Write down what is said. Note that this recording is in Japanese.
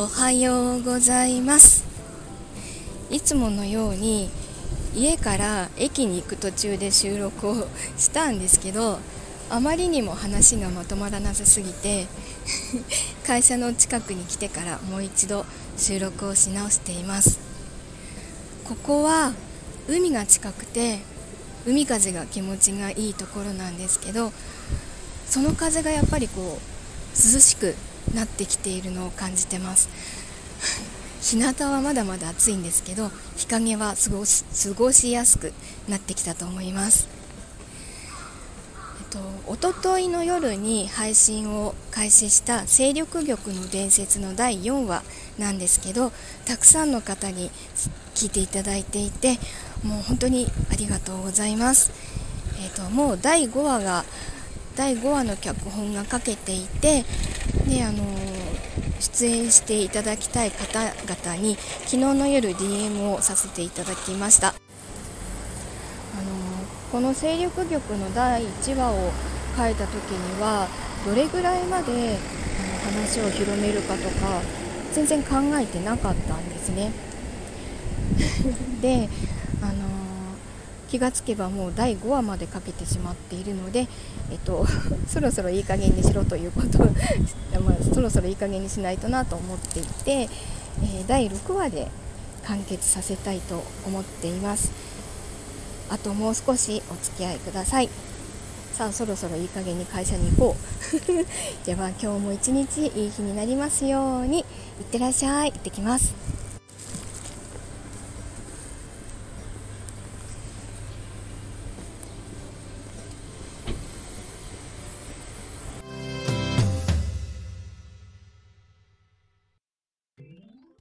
おはようございます。いつものように家から駅に行く途中で収録をしたんですけどあまりにも話がまとまらなさすぎて 会社の近くに来てからもう一度収録をし直しています。ここは海が近くて海風が気持ちがいいところなんですけどその風がやっぱりこう涼しくなってきているのを感じてます。日向はまだまだ暑いんですけど日陰は過ごし過ごしやすくなってきたと思います。えっと一昨日の夜に配信を開始した勢力玉の伝説の第4話なんですけどたくさんの方に聞いていただいていてもう本当にありがとうございます、えっともう第5話が第5話の脚本が書けていてであの出演していただきたい方々に昨日の夜 DM をさせていただきました。あのこの勢力玉の第1話を書いた時にはどれぐらいまであの話を広めるかとか全然考えてなかったんですね。であの気がつけばもう第5話までかけてしまっているので、えっと、そろそろいい加減にしろということ まあ、そろそろいい加減にしないとなと思っていて、えー、第6話で完結させたいと思っています。あともう少しお付き合いください。さあそろそろいい加減に会社に行こう。では今日も一日いい日になりますように。いってらっしゃい。行ってきます。